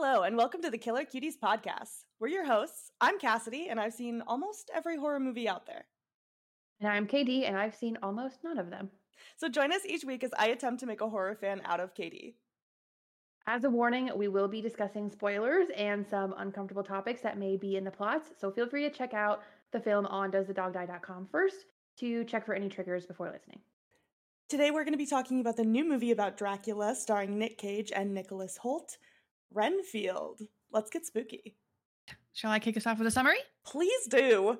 Hello, and welcome to the Killer Cuties podcast. We're your hosts. I'm Cassidy, and I've seen almost every horror movie out there. And I'm KD, and I've seen almost none of them. So join us each week as I attempt to make a horror fan out of KD. As a warning, we will be discussing spoilers and some uncomfortable topics that may be in the plots, so feel free to check out the film on doesthedogdie.com first to check for any triggers before listening. Today we're going to be talking about the new movie about Dracula starring Nick Cage and Nicholas Hoult, Renfield. Let's get spooky. Shall I kick us off with a summary? Please do.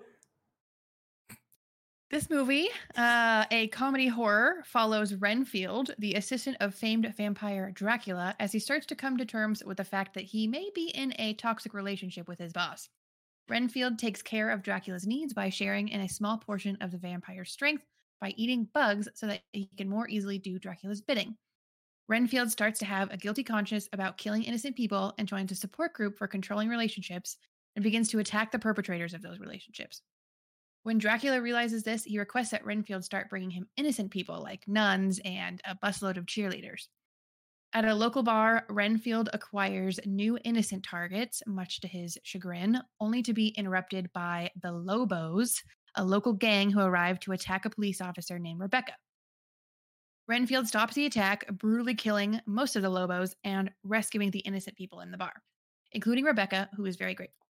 This movie, uh, a comedy horror, follows Renfield, the assistant of famed vampire Dracula, as he starts to come to terms with the fact that he may be in a toxic relationship with his boss. Renfield takes care of Dracula's needs by sharing in a small portion of the vampire's strength by eating bugs so that he can more easily do Dracula's bidding. Renfield starts to have a guilty conscience about killing innocent people and joins a support group for controlling relationships and begins to attack the perpetrators of those relationships. When Dracula realizes this, he requests that Renfield start bringing him innocent people like nuns and a busload of cheerleaders. At a local bar, Renfield acquires new innocent targets, much to his chagrin, only to be interrupted by the Lobos, a local gang who arrive to attack a police officer named Rebecca. Renfield stops the attack, brutally killing most of the Lobos and rescuing the innocent people in the bar, including Rebecca, who is very grateful.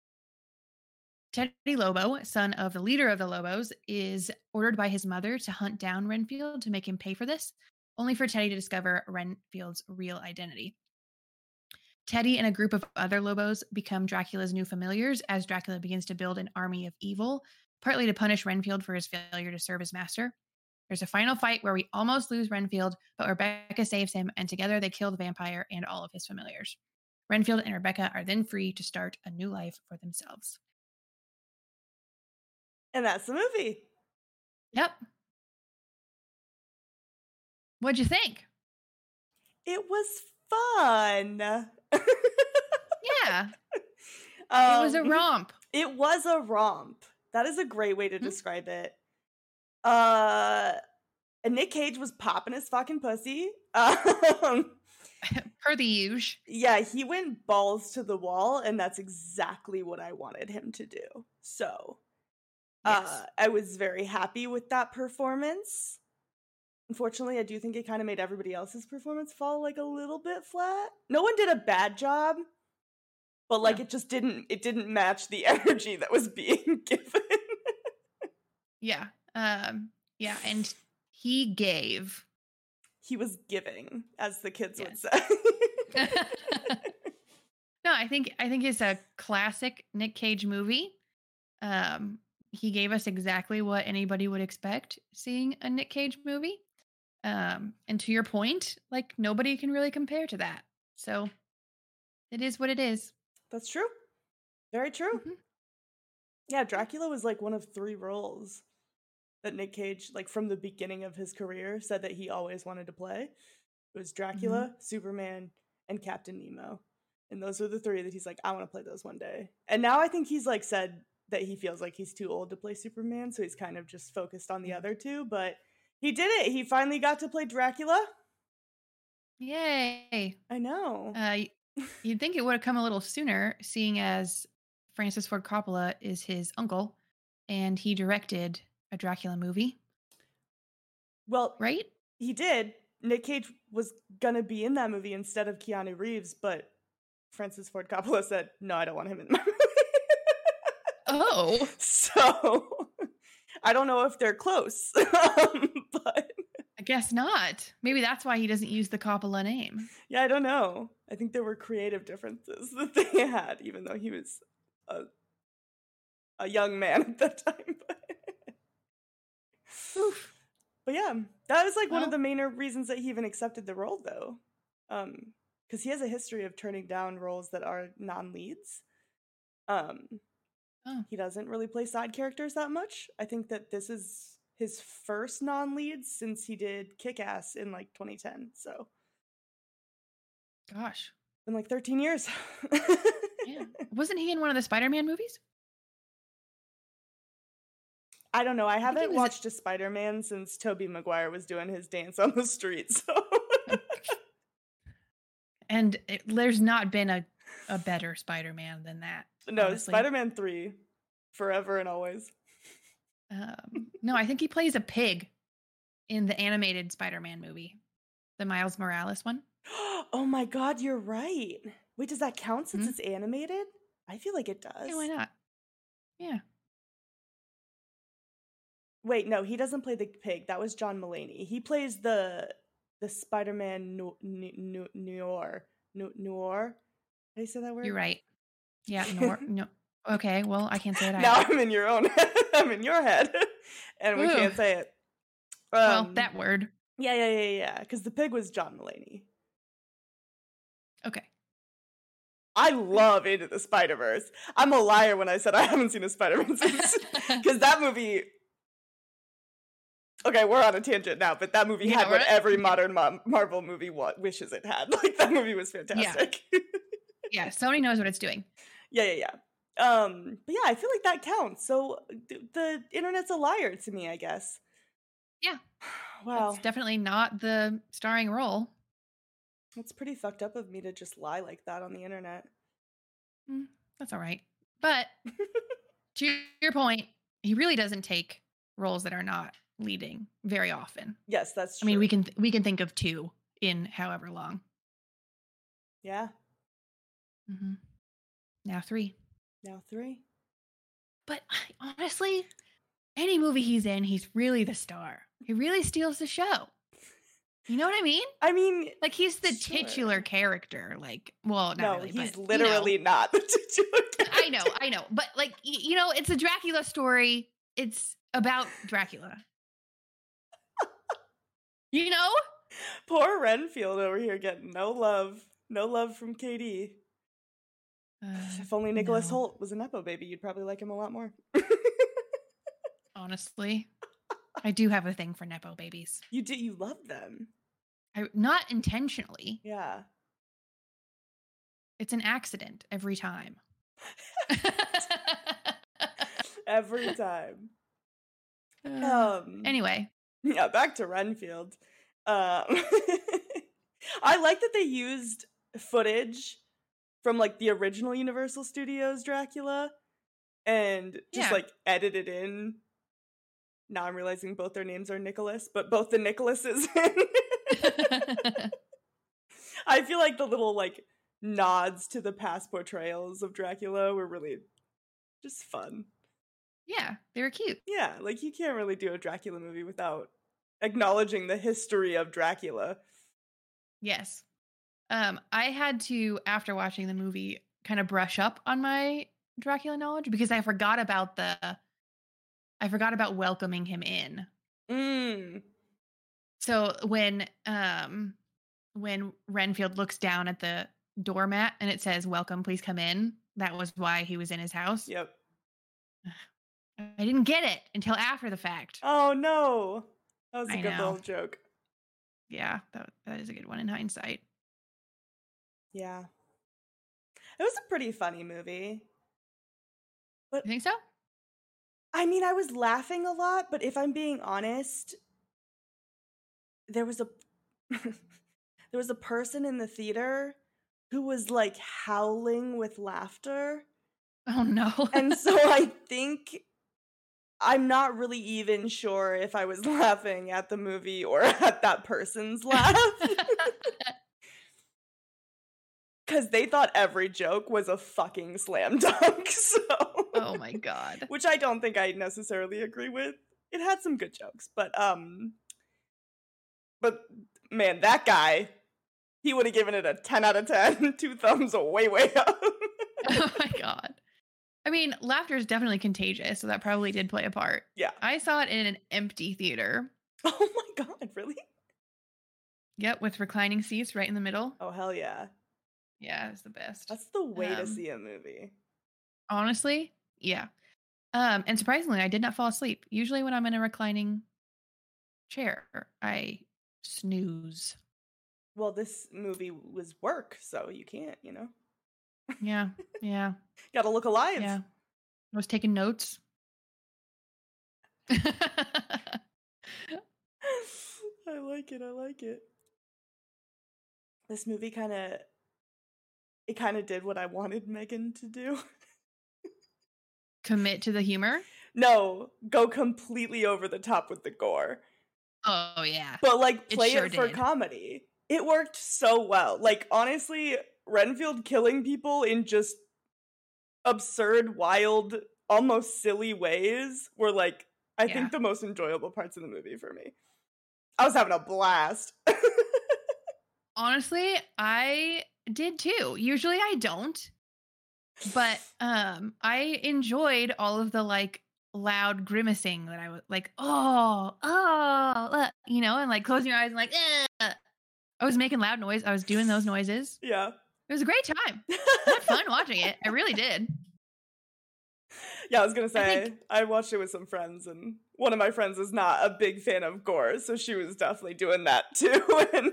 Teddy Lobo, son of the leader of the Lobos, is ordered by his mother to hunt down Renfield to make him pay for this, only for Teddy to discover Renfield's real identity. Teddy and a group of other Lobos become Dracula's new familiars as Dracula begins to build an army of evil, partly to punish Renfield for his failure to serve his master. There's a final fight where we almost lose Renfield, but Rebecca saves him, and together they kill the vampire and all of his familiars. Renfield and Rebecca are then free to start a new life for themselves. And that's the movie. Yep. What'd you think? It was fun. Yeah. Um, it was a romp. It was a romp. That is a great way to Mhm. describe it. Uh, and Nick Cage was popping his fucking pussy. Um, per the usual. yeah, he went balls to the wall, and that's exactly what I wanted him to do. So, Yes. uh, I was very happy with that performance. Unfortunately, I do think it kind of made everybody else's performance fall like a little bit flat. No one did a bad job, but like No. it just didn't it didn't match the energy that was being given. yeah. Um, yeah. And he gave. he was giving, as the kids would say. no, I think I think it's a classic Nick Cage movie. Um, he gave us exactly what anybody would expect seeing a Nick Cage movie. Um, and to your point, like nobody can really compare to that. So it is what it is. That's true. Very true. Mhm. Yeah, Dracula was like one of three roles that Nick Cage, like from the beginning of his career, said that he always wanted to play. It was Dracula, Superman, and Captain Nemo. And those are the three that he's like, I want to play those one day. And now I think he's like said that he feels like he's too old to play Superman, so he's kind of just focused on the other two. But he did it. He finally got to play Dracula. Yay! I know. Uh, you'd think it would have come a little sooner, seeing as Francis Ford Coppola is his uncle, and he directed a Dracula movie, well, right? he did. Nick Cage was gonna be in that movie instead of Keanu Reeves, but Francis Ford Coppola said, "No, I don't want him in my movie." Oh, so I don't know if they're close, um, but I guess not. Maybe that's why he doesn't use the Coppola name. yeah, I don't know. I think there were creative differences that they had, even though he was a a young man at that time. But, but yeah, that was like one of the main reasons that he even accepted the role, though, um, because he has a history of turning down roles that are non-leads. Um, Oh. he doesn't really play side characters that much. I think that this is his first non-lead since he did Kick-Ass in like 2010. So Gosh, in like 13 years. yeah. Wasn't he in one of the Spider-Man movies? I don't know. I haven't a- watched a Spider-Man since Tobey Maguire was doing his dance on the street. So And it, there's not been a a better Spider-Man than that. No. Spider-Man 3 forever and always. Um, no, I think he plays a pig in the animated Spider-Man movie, the Miles Morales one. oh my god, you're right. Wait, does that count since Mhm. it's animated? I feel like it does. Yeah, why not? Yeah. Wait, no, he doesn't play the pig. That was John Mulaney. He plays the the Spider-Man no, no, Noir. No, Noir? Did I say that word? You're right. Yeah. Nor, no. Okay. Well, I can't say it either. Now I'm in your own I'm in your head. and we Ooh. can't say it. well, Um, that word. Yeah, yeah, yeah, yeah. Because the pig was John Mulaney. Okay. I love Into the Spider Verse. I'm a liar when I said I haven't seen a Spider Man since because that movie. Okay, we're on a tangent now, but that movie Yeah, had what we're- every modern Mar- Marvel movie wa- wishes it had. Like that movie was fantastic. Yeah. yeah. Sony knows what it's doing. yeah, yeah, yeah. Um, but yeah, I feel like that counts. So th- the internet's a liar to me, I guess. Yeah. Wow, It's definitely not the starring role. it's pretty fucked up of me to just lie like that on the internet. That's all right. But to your point, he really doesn't take roles that are not leading very often. Yes, that's true. I mean, we can we can think of two in however long. Yeah, Mm-hmm. Now three. now three. But I- honestly, any movie he's in, he's really the star. He really steals the show. You know what I mean? I mean, Like he's the Sure. titular character. Like, well, not no, really. he's but, you know. literally not the titular. I know, I know, but like you know, it's a Dracula story. It's about Dracula. You know? Poor Renfield over here getting no love. No love from KD. Uh, If only Nicholas no. Hoult was a Nepo baby, you'd probably like him a lot more. honestly, I do have a thing for nepo babies. you do. you love them. I not intentionally. Yeah. It's an accident every time. Every time. Uh, Um anyway, Yeah, back to Renfield. Um I like that they used footage from like the original Universal Studios Dracula and just Yeah. like edited in. Now I'm realizing both their names are Nicholas, but both the Nicholases I feel like the little like nods to the past portrayals of Dracula were really just fun. yeah, they were cute. Yeah, like you can't really do a Dracula movie without acknowledging the history of Dracula. Yes. Um, I had to, after watching the movie, kind of brush up on my Dracula knowledge because I forgot about the I forgot about welcoming him in. Mm. So when um when Renfield looks down at the doormat and it says welcome, please come in, that was why he was in his house. Yep. I didn't get it until after the fact. Oh no. That was a I good know. little joke. Yeah, that, that is a good one in hindsight. Yeah. It was a pretty funny movie. You think so? I mean, I was laughing a lot, but if I'm being honest, there was a there was a person in the theater who was like howling with laughter. Oh no. And so I think I'm not really even sure if I was laughing at the movie or at that person's laugh. Cuz they thought every joke was a fucking slam dunk. So oh my god. which I don't think I necessarily agree with. It had some good jokes, but um but man, that guy he would have given it a 10 out of 10, two thumbs way way up. oh my god. I mean, laughter is definitely contagious, so that probably did play a part. Yeah. I saw it in an empty theater. oh my god, really? Yep, with reclining seats right in the middle. Oh hell yeah. Yeah, it's the best. That's the way to Um, see a movie. Honestly, yeah. Um, and surprisingly, I did not fall asleep. Usually, when I'm in a reclining chair, I snooze. Well, this movie was work, so you can't, you know. Yeah, yeah, Got to look alive. yeah. I was taking notes. I like it. I like it. This movie kind of it kind of did what I wanted Megan to do. Commit to the humor. no, go completely over the top with the gore. Oh yeah. But like It play sure it for did. comedy. It worked so well. Like honestly, Renfield killing people in just absurd, wild, almost silly ways were like I Yeah. think the most enjoyable parts of the movie for me. I was having a blast. Honestly, I did too. Usually I don't. But um I enjoyed all of the like loud grimacing that I was like, oh, oh, uh," you know, and like closing your eyes and like, "Ugh." I was making loud noise. I was doing those noises. yeah. It was a great time. I had fun watching it. I really did. Yeah, I was gonna say think- I watched it with some friends, and one of my friends is not a big fan of gore, so she was definitely doing that too, and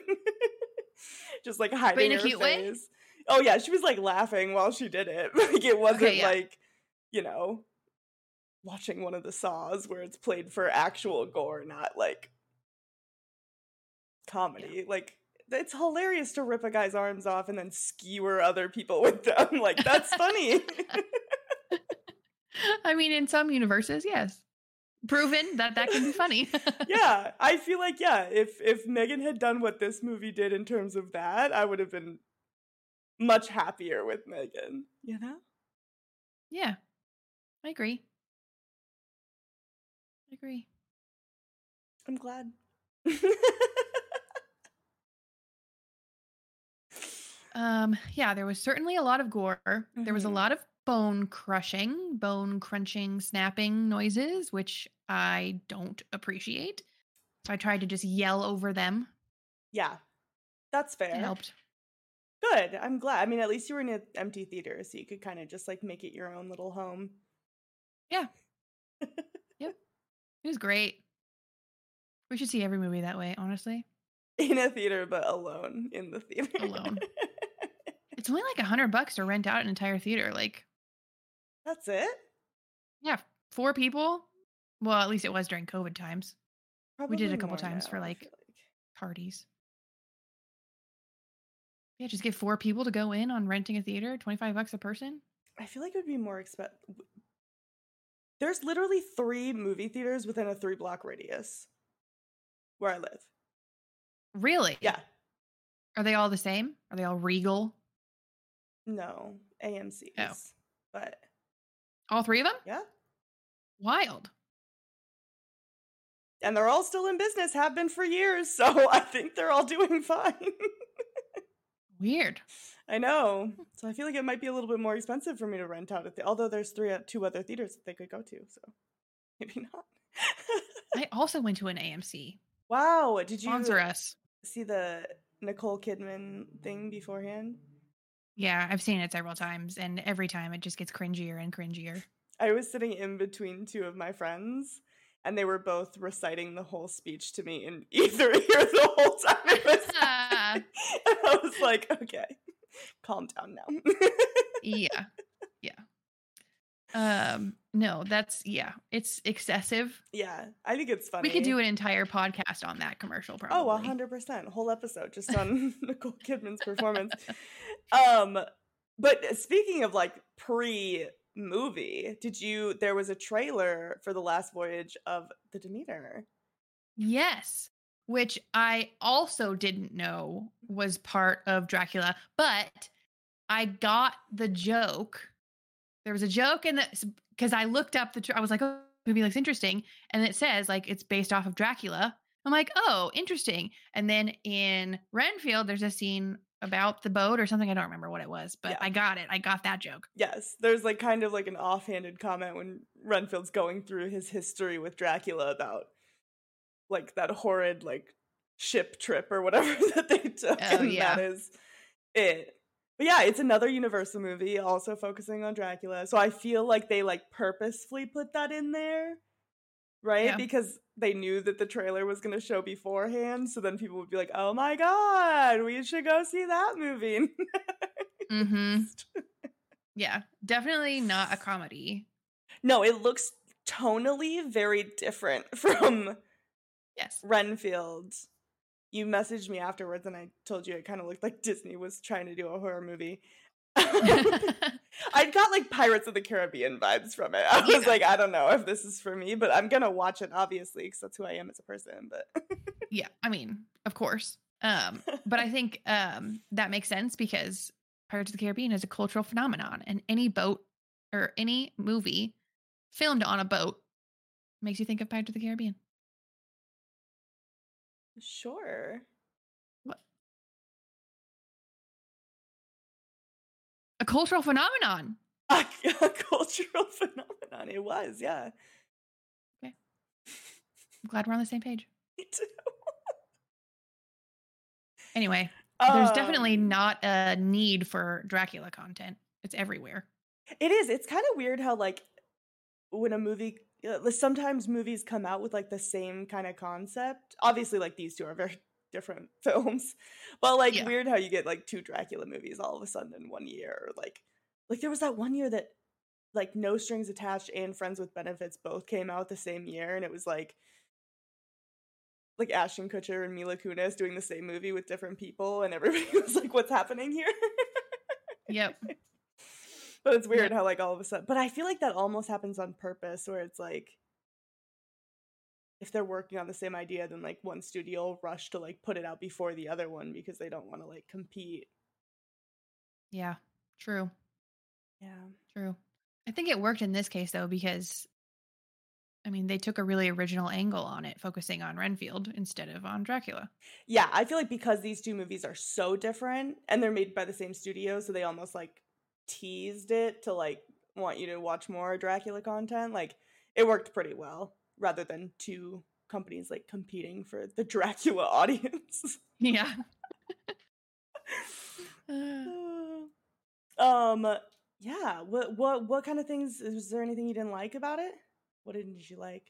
just like hiding in a her cute way? face. Oh yeah, she was like laughing while she did it. Like it wasn't Okay, yeah. like you know watching one of the saws where it's played for actual gore, not like comedy. Like it's hilarious to rip a guy's arms off and then skewer other people with them. Like that's funny. I mean, in some universes, yes. Proven that that can be funny. yeah, I feel like yeah, if if Megan had done what this movie did in terms of that, I would have been much happier with Megan. You know? Yeah. I agree. I agree. I'm glad. Um, yeah, there was certainly a lot of gore. There was a Mhm. lot of bone crushing, bone crunching, snapping noises, which I don't appreciate. So I tried to just yell over them. yeah, that's fair. It helped. Good. I'm glad. I mean, at least you were in an empty theater, so you could kind of just like make it your own little home. Yeah. yep. It was great. We should see every movie that way, honestly. in a theater, but alone in the theater. Alone. It's only like a hundred bucks to rent out an entire theater. Like, that's it. yeah, four people. Well, at least it was during COVID times, We did it a couple times for, now, I like- feel parties. Yeah, just get four people to go in on renting a theater, 25 bucks a person. I feel like it would be more expensive. There's literally three movie theaters within a three block radius where I live. Really? Yeah. Are they all the same? Are they all Regal? No, oh. AMC's. But All three of them? yeah. Wild. And they're all still in business, have been for years. So I think they're all doing fine. Weird. I know. So I feel like it might be a little bit more expensive for me to rent out a the- although there's three uh, two other theaters that they could go to, so maybe not. I also went to an AMC. wow, did you Sponsor us. see the Nicole Kidman thing beforehand? Yeah, I've seen it several times, and every time it just gets cringier and cringier. I was sitting in between two of my friends, and they were both reciting the whole speech to me in either ear the whole time it was happening. and I was like, okay, calm down now. yeah. Yeah. Um, no, that's yeah, it's excessive. yeah, I think it's funny. We could do an entire podcast on that commercial probably. Oh, a hundred percent. Whole episode just on Nicole Kidman's performance. Um, but speaking of like pre movie, did you there was a trailer for the last voyage of the Demeter. Yes, which I also didn't know was part of Dracula, but I got the joke. There was a joke in the because I looked up the. Tra- I was like, "Oh, movie looks interesting," and it says like it's based off of Dracula. I'm like, "Oh, interesting." And then in Renfield, there's a scene about the boat or something. I don't remember what it was, but Yeah. I got it. I got that joke. Yes, there's like kind of like an offhanded comment when Renfield's going through his history with Dracula about like that horrid like ship trip or whatever that they took, Oh, and yeah. that is it. But yeah, it's another Universal movie, also focusing on Dracula. So I feel like they like purposefully put that in there, right? Yeah. Because they knew that the trailer was going to show beforehand. So then people would be like, "Oh my god, we should go see that movie." hmm Yeah, definitely not a comedy. No, it looks tonally very different from Yes. Renfield. You messaged me afterwards and I told you it kind of looked like Disney was trying to do a horror movie. I got like Pirates of the Caribbean vibes from it. I was Yeah. like, I don't know if this is for me, but I'm gonna watch it obviously because that's who I am as a person. But yeah, I mean, of course. Um, but I think um, that makes sense because Pirates of the Caribbean is a cultural phenomenon, and any boat or any movie filmed on a boat makes you think of Pirates of the Caribbean. sure. A cultural phenomenon. A, a cultural phenomenon. It was, yeah. Okay. I'm glad we're on the same page. Me too. Anyway, there's Um, definitely not a need for Dracula content. It's everywhere. It is. It's kind of weird how like when a movie uh, sometimes movies come out with like the same kind of concept. Obviously like these two are very different films. But like Yeah. weird how you get like two Dracula movies all of a sudden in one year like like there was that one year that like No Strings Attached and Friends with Benefits both came out the same year and it was like like Ashton Kutcher and Mila Kunis doing the same movie with different people and everybody was like what's happening here? Yep. But it's weird how like all of a sudden. But I feel like that almost happens on purpose, where it's like if they're working on the same idea, then like one studio will rush to like put it out before the other one because they don't want to like compete. Yeah. True. Yeah. True. I think it worked in this case though because I mean they took a really original angle on it, focusing on Renfield instead of on Dracula. Yeah, I feel like because these two movies are so different and they're made by the same studio, so they almost like teased it to like want you to watch more Dracula content. Like it worked pretty well rather than two companies like competing for the Dracula audience. Yeah. Uh, um yeah what what what kind of things was there anything you didn't like about it what didn't you like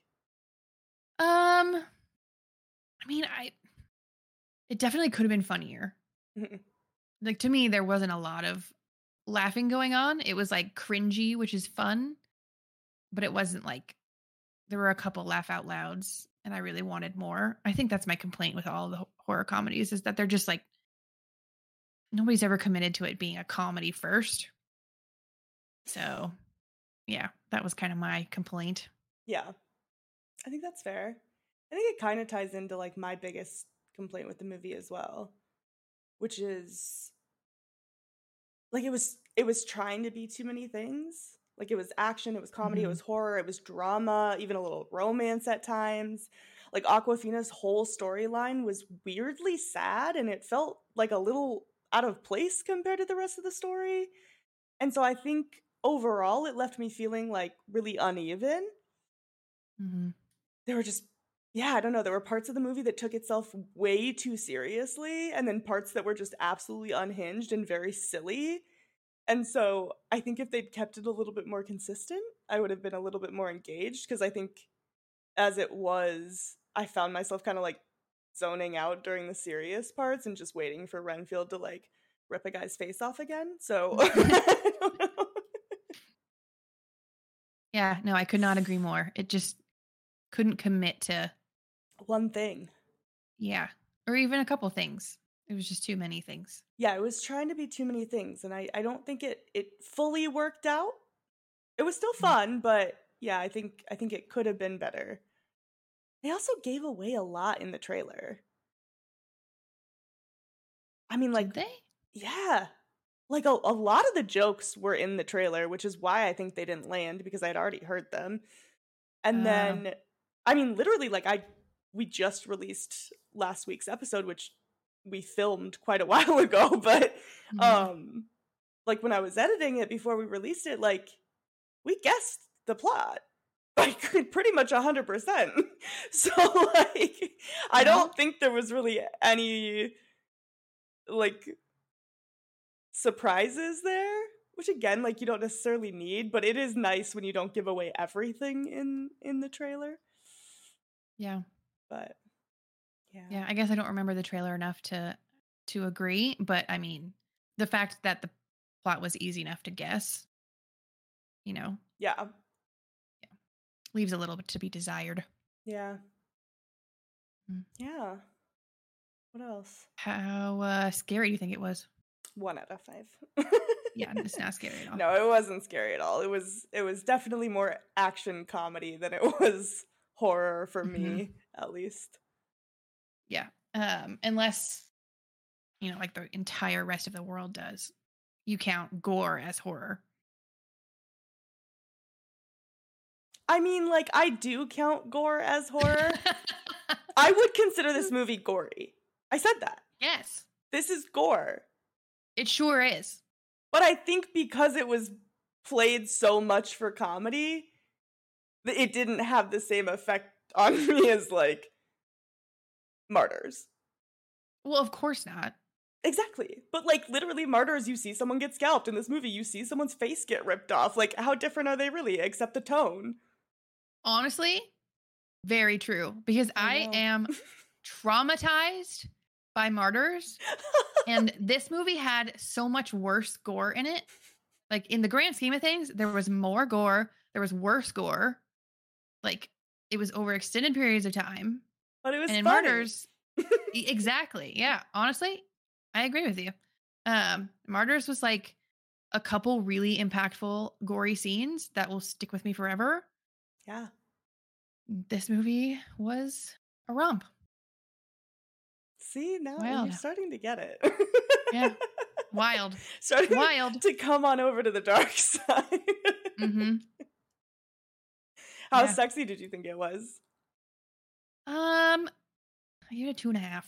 um I mean I it definitely could have been funnier. Like to me there wasn't a lot of laughing going on. It was like cringy, which is fun, but it wasn't like there were a couple laugh out louds and I really wanted more. I think that's my complaint with all the horror comedies is that they're just like nobody's ever committed to it being a comedy first. So, yeah, that was kind of my complaint. yeah i think that's fair i think it kind of ties into like my biggest complaint with the movie as well which is like it was it was trying to be too many things like it was action it was comedy Mhm. it was horror it was drama even a little romance at times like Awkwafina's whole storyline was weirdly sad and it felt like a little out of place compared to the rest of the story and so i think overall it left me feeling like really uneven Mm-hmm. there were just yeah i don't know there were parts of the movie that took itself way too seriously and then parts that were just absolutely unhinged and very silly and so i think if they'd kept it a little bit more consistent i would have been a little bit more engaged because i think as it was i found myself kind of like zoning out during the serious parts and just waiting for renfield to like rip a guy's face off again so I don't know. Yeah, no, I could not agree more. It just couldn't commit to, one thing yeah, or even a couple things. It was just too many things. yeah, it was trying to be too many things, and I I don't think it it fully worked out. It was still Mhm. fun, but yeah, I think I think it could have been better. They also gave away a lot in the trailer. I mean, like, Did they? yeah, like a, a lot of the jokes were in the trailer, which is why I think they didn't land because I'd already heard them. And Oh. then, I mean, literally, like I we just released last week's episode, which we filmed quite a while ago, but Mhm. um like when i was editing it before we released it like we guessed the plot like pretty much 100% so like i Yeah. don't think there was really any like surprises there which again like you don't necessarily need but it is nice when you don't give away everything in in the trailer yeah, but yeah yeah. I guess I don't remember the trailer enough to to agree, but I mean, the fact that the plot was easy enough to guess, you know, yeah leaves a little bit to be desired. yeah Mm. yeah what else How uh, scary do you think it was? One out of five. Yeah, it's not scary at all. no, it wasn't scary at all. It was it was definitely more action comedy than it was horror for Mhm. me, at least. Yeah. Um, unless you know, like the entire rest of the world does. You count gore as horror. I mean, like I do count gore as horror. I would consider this movie gory. I said that. yes, This is gore. it sure is. But I think because it was played so much for comedy, it didn't have the same effect on me as like Martyrs. Well, of course not. Exactly. But like literally Martyrs, you see someone get scalped. In this movie, you see someone's face get ripped off. Like how different are they really except the tone? Honestly, very true. Because I I, am traumatized by martyrs. and this movie had so much worse gore in it. Like in the grand scheme of things, there was more gore, there was worse gore. Like it was over extended periods of time. But it was and. Martyrs, exactly. Yeah, honestly, I agree with you. Um, Martyrs was like a couple really impactful, gory scenes that will stick with me forever. Yeah. This movie was a romp. See, now Wild. you're starting to get it. Yeah. Wild, starting wild. to come on over to the dark side. hmm How Yeah. sexy did you think it was? Um, I give it a two and a half.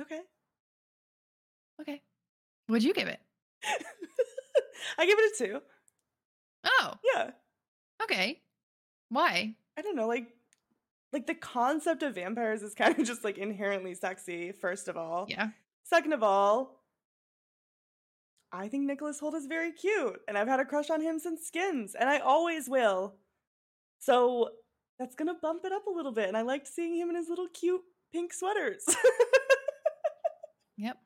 Okay. Okay. What'd you give it? I give it a two. Oh, Yeah. okay. Why? I don't know, like like the concept of vampires is kind of just like inherently sexy, first of all. Yeah. Second of all, I think Nicholas Hoult is very cute, and I've had a crush on him since Skins, and I always will. So that's gonna bump it up a little bit, and I liked seeing him in his little cute pink sweaters. Yep.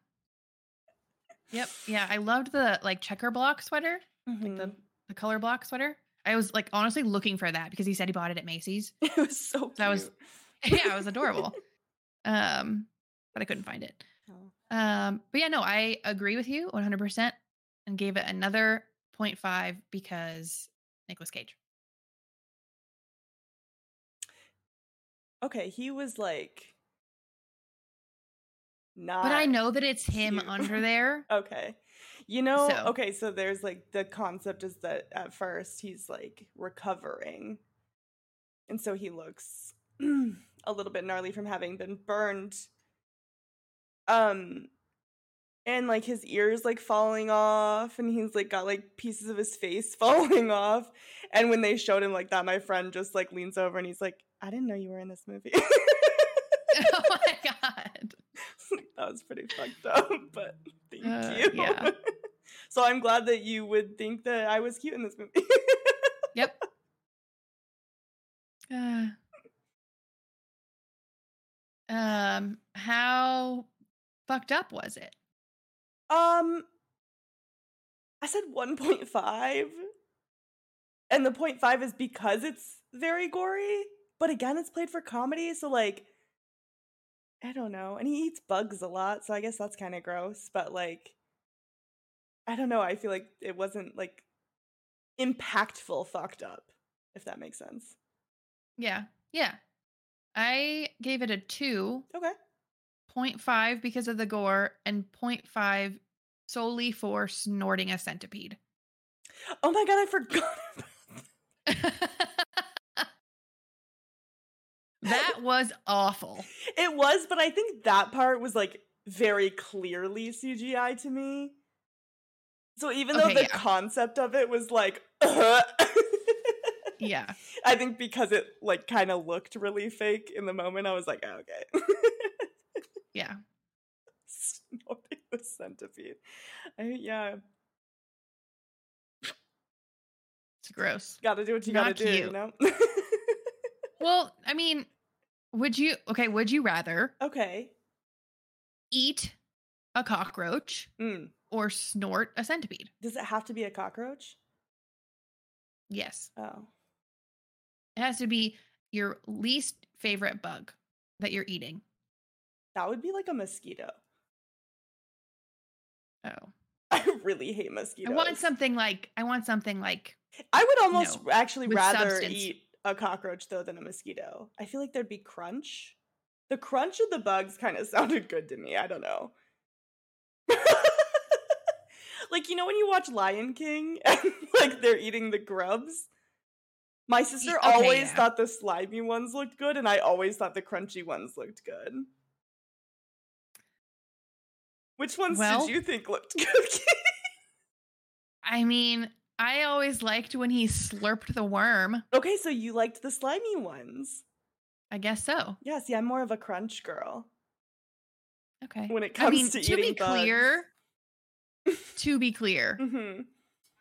Yep. Yeah. I loved the like checker block sweater, like Mhm. the, the color block sweater. I was like honestly looking for that because he said he bought it at Macy's. it was so cute. That was- yeah, it was adorable. Um, but I couldn't find it. Oh. Um, but yeah, no, I agree with you 100% and gave it another 0.5 because Nicolas Cage. Okay, he was like not But I know that it's him cute. under there. Okay. You know, So- okay, so there's like the concept is that at first he's like recovering. And so he looks a little bit gnarly from having been burned. Um and like his ears like falling off and he's like got like pieces of his face falling off. And when they showed him like that, my friend just like leans over and he's like, I didn't know you were in this movie. oh my god. that was pretty fucked up, but thank Uh, you. yeah. so I'm glad that you would think that I was cute in this movie. Yep. Uh, um, how fucked up was it? um, I said 1.5, and the 0.5 is because it's very gory. But again, it's played for comedy, so like, I don't know. And he eats bugs a lot, so I guess that's kind of gross. But like, I don't know. I feel like it wasn't like impactful fucked up, if that makes sense. Yeah. Yeah. I gave it a two Okay. 0.5 because of the gore and 0.5 solely for snorting a centipede. Oh my god, I forgot. that was awful. It was, but I think that part was like very clearly CGI to me. So even though Okay, the yeah. concept of it was like, uh, Yeah. I think because it like kind of looked really fake in the moment, I was like, oh, okay. Yeah. Snorting the centipede. I, yeah, It's gross. gotta do what you gotta do, you know? Well, I mean, would you okay, would you rather okay. eat a cockroach Mm. or snort a centipede? Does it have to be a cockroach? Yes. Oh. It has to be your least favorite bug that you're eating. That would be like a mosquito. Oh. I really hate mosquitoes. I want something like I want something like I would almost actually with rather substance. eat a cockroach though than a mosquito. I feel like there'd be crunch. The crunch of the bugs kind of sounded good to me. I don't know. like you know when you watch Lion King and like they're eating the grubs. My sister okay, always yeah. thought the slimy ones looked good, and I always thought the crunchy ones looked good. Which ones Well- did you think looked good? I mean, I always liked when he slurped the worm. okay, so you liked the slimy ones. I guess so. Yeah, see, I'm more of a crunch girl Okay. when it I comes mean, to to, eating be clear, to be clear, hmm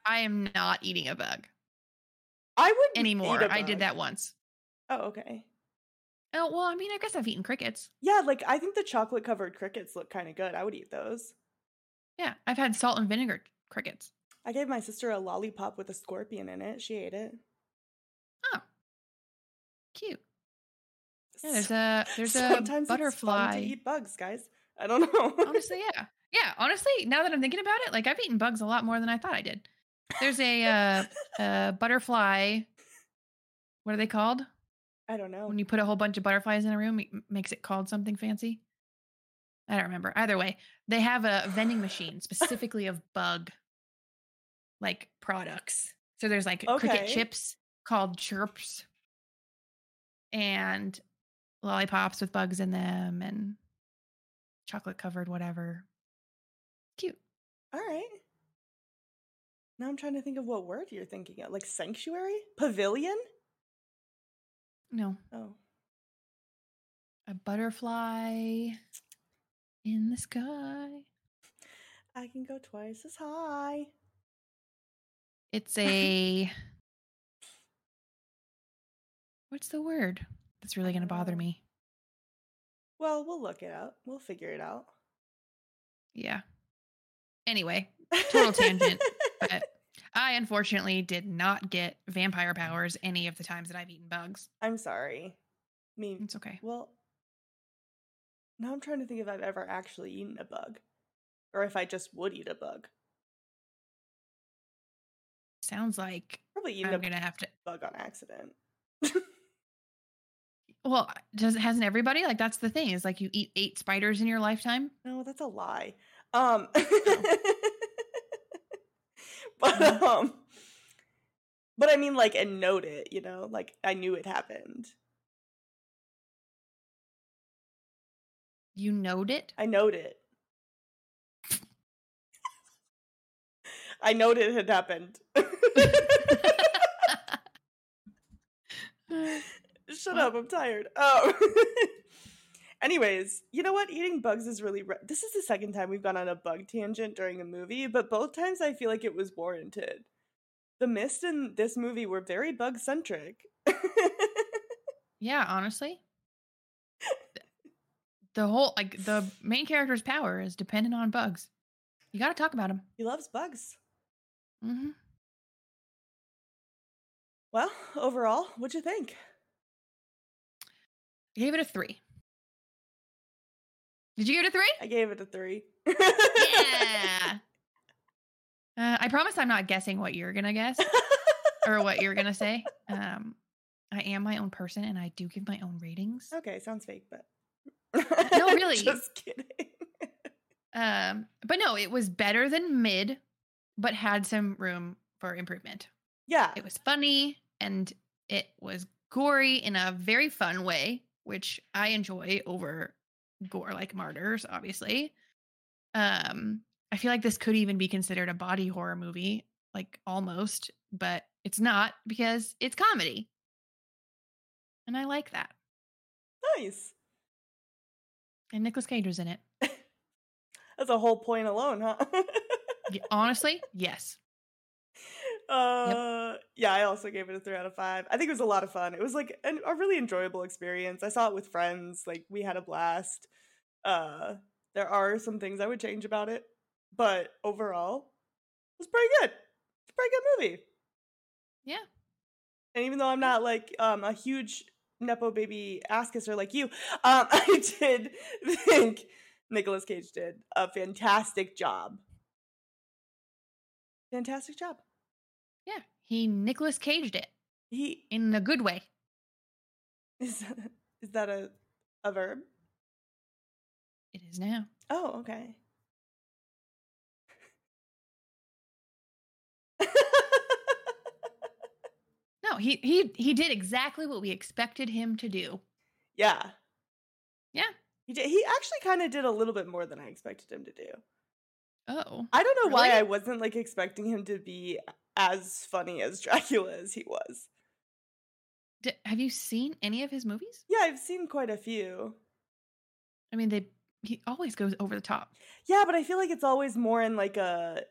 I am not eating a bug I wouldn't anymore. I did that once. Oh, okay. Oh well, I mean, I guess I've eaten crickets. Yeah, like I think the chocolate covered crickets look kind of good. I would eat those. Yeah, I've had salt and vinegar crickets. I gave my sister a lollipop with a scorpion in it. She ate it. Oh, cute. Yeah, there's a there's a Sometimes It's butterfly. to eat bugs, guys. I don't know. honestly, yeah, yeah. Honestly, now that I'm thinking about it, like I've eaten bugs a lot more than I thought I did. There's a uh, a butterfly. What are they called? I don't know. When you put a whole bunch of butterflies in a room, it makes it called something fancy. I don't remember. Either way, they have a vending machine specifically of bug like products. So there's like cricket chips called chirps and lollipops with bugs in them and chocolate covered whatever. Cute. All right. Now I'm trying to think of what word you're thinking of. Like sanctuary? Pavilion? No, Oh. a butterfly in the sky. I can go twice as high. It's a What's the word? That's really going to bother Uh, me. Well, we'll look it up. We'll figure it out. Yeah. Anyway, Total tangent, but I unfortunately did not get vampire powers any of the times that I've eaten bugs. I'm sorry. I mean, It's okay. well, now I'm trying to think if I've ever actually eaten a bug or if I just would eat a bug. Sounds like Probably I'm going to have to bug on accident. Well, does hasn't everybody? Like that's the thing. Is like you eat eight spiders in your lifetime? No, that's a lie. Um Oh. But Mhm. um but I mean like and note it, you know, like I knew it happened. You knowed it? I knowed it. I knowed it had happened. Shut up, I'm tired. Oh. Anyways, you know what? Eating bugs is really. Re- this is the second time we've gone on a bug tangent during a movie, but both times I feel like it was warranted. The Mist and this movie were very bug centric. yeah, honestly. The whole like the main character's power is dependent on bugs. You got to talk about him. he loves bugs. hmm Well, overall, what'd you think? I gave it a three. Did you give it a three? I gave it a three. Yeah. Uh, I promise I'm not guessing what you're gonna guess or what you're gonna say. Um, I am my own person and I do give my own ratings. okay, sounds fake, but No, really. Just kidding. Um, but no, it was better than mid, but had some room for improvement. yeah, It was funny and it was gory in a very fun way, which I enjoy over gore like martyrs, obviously. Um, I feel like this could even be considered a body horror movie, like almost, but it's not because it's comedy. And I like that. nice. And Nicolas Cage was in it. That's a whole point alone, huh? Honestly, yes. Uh, yeah, I also gave it a three out of five. I think it was a lot of fun. It was like an, a really enjoyable experience. I saw it with friends. Like we had a blast. Uh, there are some things I would change about it, but overall, it was pretty good. It's a pretty good movie. Yeah. And even though I'm not like um a huge nepo baby ass kisser like you, um, I did think Nicolas Cage did a fantastic job Fantastic job. Yeah, he Nicholas Caged it He in a good way. is is that a a verb? It is now. Oh, okay. No, he he he did exactly what we expected him to do. yeah. Yeah. He did, he actually kind of did a little bit more than I expected him to do. Oh, I don't know why I wasn't like expecting him to be as funny as Dracula as he was. D- have you seen any of his movies? Yeah, I've seen quite a few. I mean, they he always goes over the top. Yeah, but I feel like it's always more in like a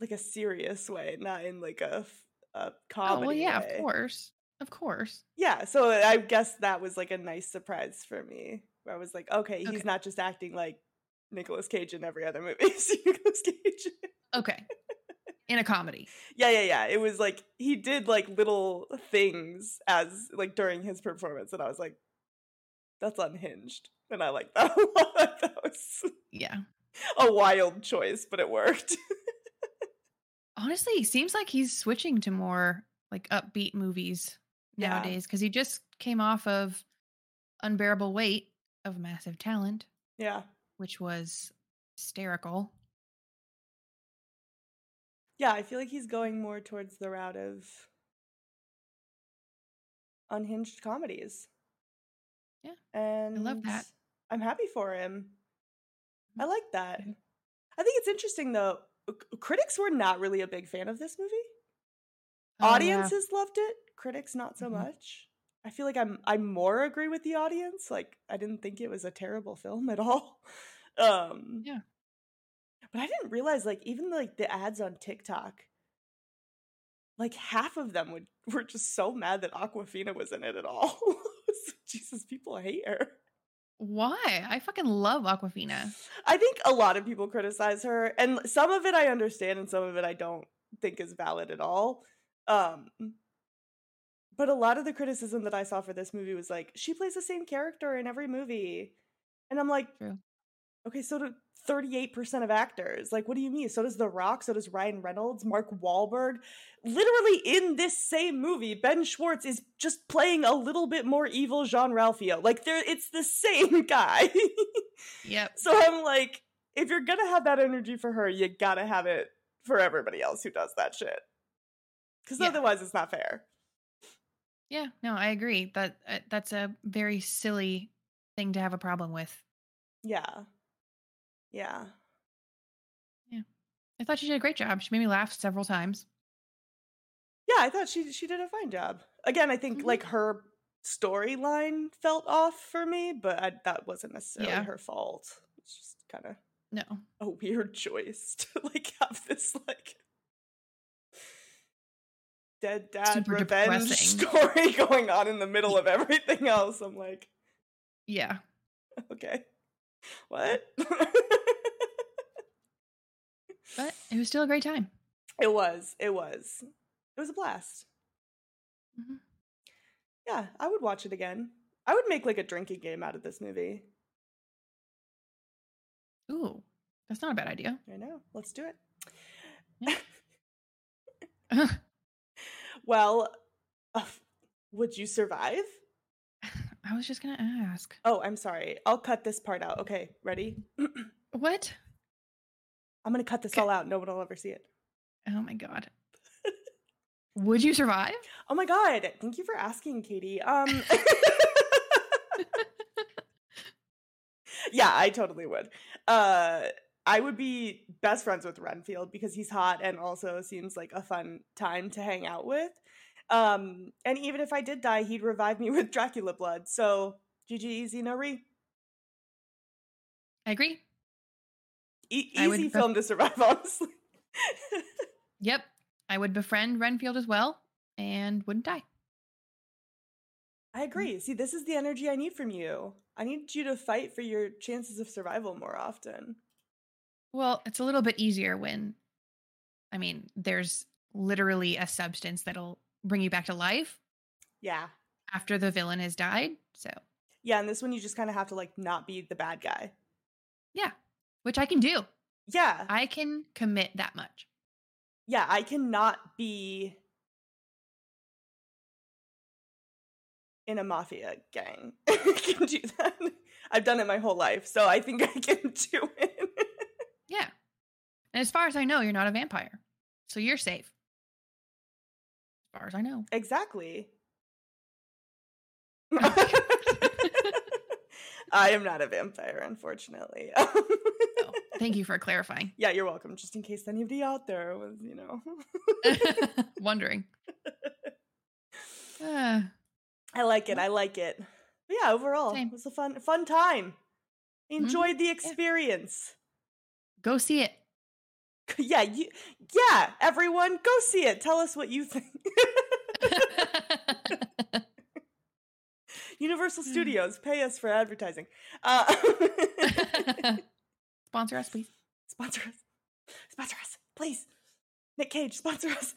like a serious way, not in like a, Oh comedy. Oh well, yeah, way. of course, of course. Yeah, so I guess that was like a nice surprise for me. Where I was like, okay, he's Okay. not just acting like Nicolas Cage in every other movie. Nicolas Cage. Okay, in a comedy. yeah, yeah, yeah. It was like he did like little things as like during his performance, and I was like, that's unhinged, and I like that a lot. That was Yeah. a wild choice, but it worked. Honestly, seems like he's switching to more like upbeat movies nowadays because he just came off of Unbearable Weight of Massive Talent, yeah, which was hysterical. Yeah. I feel like he's going more towards the route of unhinged comedies. Yeah, and I love that. I'm happy for him. I like that. Mhm. I think it's interesting though. Critics were not really a big fan of this movie. Oh, yeah. Audiences loved it. Critics not so Mhm. much. I feel like I'm I more agree with the audience. Like I didn't think it was a terrible film at all. Um Yeah. But I didn't realize like even like the ads on TikTok like half of them would were just so mad that Awkwafina was in it at all. Jesus, people hate her. Why? I fucking love Awkwafina. I think a lot of people criticize her, and some of it I understand, and some of it I don't think is valid at all. Um, but a lot of the criticism that I saw for this movie was like, she plays the same character in every movie, and I'm like, True. Okay, so do 38% of actors. Like, what do you mean? So does The Rock, so does Ryan Reynolds, Mark Wahlberg. Literally in this same movie, Ben Schwartz is just playing a little bit more evil Jean Ralphio. Like, there, it's the same guy. Yep. So I'm like, if you're gonna have that energy for her, you gotta have it for everybody else who does that shit. Because Yeah. otherwise, it's not fair. Yeah. No, I agree. That uh, that's a very silly thing to have a problem with. Yeah. Yeah. Yeah. I thought she did a great job. She made me laugh several times. Yeah, I thought she she did a fine job. Again, I think Mhm. like her storyline felt off for me, but I, that wasn't necessarily Yeah. her fault. It's just kind of No. a weird choice to like have this like dead dad Super revenge depressing. story going on in the middle of everything else. I'm like, Yeah. okay, what? But it was still a great time. it was, it was, it was a blast. Mhm. Yeah, I would watch it again. I would make like a drinking game out of this movie. Ooh, that's not a bad idea. I know. Let's do it. I Well, uh, would you survive? Was just gonna ask. Oh, I'm sorry. I'll cut this part out. Okay, ready? What? I'm gonna cut this Okay. all out. No one will ever see it. Oh my god. Would you survive? Oh my god! Thank you for asking, Katie. Um, yeah, I totally would. Uh, I would be best friends with Renfield because he's hot and also seems like a fun time to hang out with. Um, and even if I did die, he'd revive me with Dracula blood. So GG, easy, no re. I agree. E- I easy pref- film to survive, honestly. Yep. I would befriend Renfield as well and wouldn't die. I agree. See, this is the energy I need from you. I need you to fight for your chances of survival more often. Well, it's a little bit easier when, I mean, there's literally a substance that'll bring you back to life Yeah. after the villain has died. So, Yeah, and this one you just kind of have to like not be the bad guy. yeah, which I can do. Yeah. I can commit that much. yeah, I cannot be in a mafia gang. I can do that. I've done it my whole life, so I think I can do it. Yeah. And as far as I know, you're not a vampire. So you're safe. As far as I know. exactly. I am not a vampire, unfortunately. Oh, thank you for clarifying. yeah, you're welcome. Just in case anybody out there was, you know. Wondering. Uh, I like it. I like it. But yeah, overall, Same. it was a fun fun time. Mhm. Enjoyed the experience. go see it. Yeah, you yeah, everyone go see it. Tell us what you think. Universal Hmm. Studios, pay us for advertising. Uh, Sponsor us, please. sponsor us. Sponsor us, please. Nick Cage, sponsor us.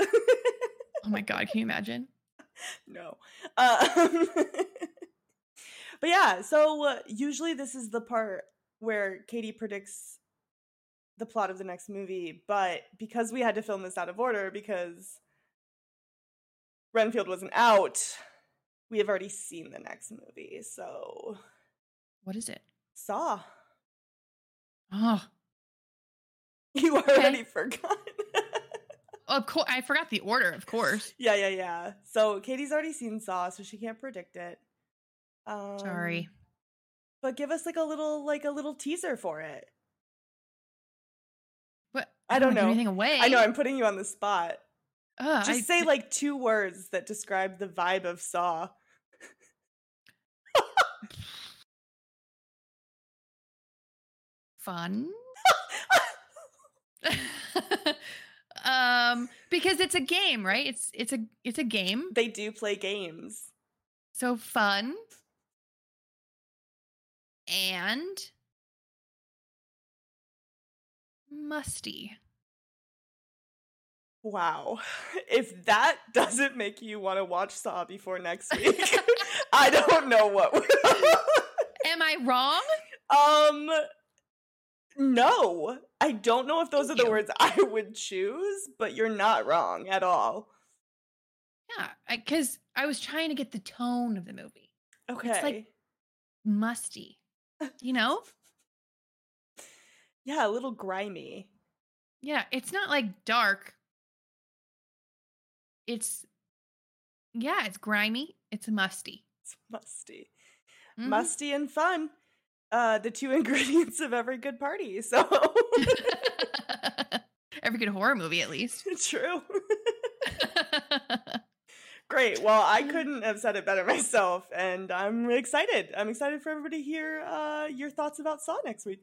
Oh my god, can you imagine? no. Uh, but yeah, so uh, usually this is the part where Katie predicts the plot of the next movie, but because we had to film this out of order because Renfield wasn't out, we have already seen the next movie. So, What is it? Saw. Oh, You already forgot. of course. I forgot the order, of course. yeah, yeah, yeah. So Katie's already seen Saw, so she can't predict it. Um, Sorry. but give us like a little, like a little teaser for it. I don't give know. anything away. I know I'm putting you on the spot. Ugh, Just I- say like two words that describe the vibe of Saw. fun. um, because it's a game, right? It's it's a it's a game. They do play games. So fun and musty. Wow. If that doesn't make you want to watch Saw before next week, I don't know what will. Am I wrong? um no. I don't know if those Thank are the you. words I would choose, but you're not wrong at all. Yeah, because I, was trying to get the tone of the movie. Okay. It's like- Musty, you know? Yeah, a little grimy. Yeah, it's not like dark. It's yeah, it's grimy. It's musty. It's musty. Mhm. Musty and fun. Uh the two ingredients of every good party. So Every good horror movie, at least. true. Great. Well, I couldn't have said it better myself, and I'm excited. I'm excited for everybody to hear uh, your thoughts about Saw next week.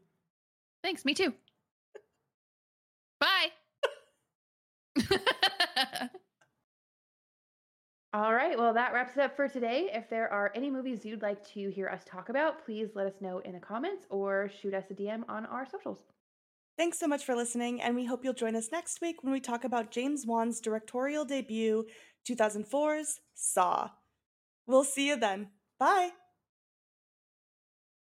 Thanks. Me too. Bye. All right, well, that wraps it up for today. If there are any movies you'd like to hear us talk about, please let us know in the comments or shoot us a DM on our socials. Thanks so much for listening, and we hope you'll join us next week when we talk about James Wan's directorial debut, 2004's Saw. We'll see you then. Bye.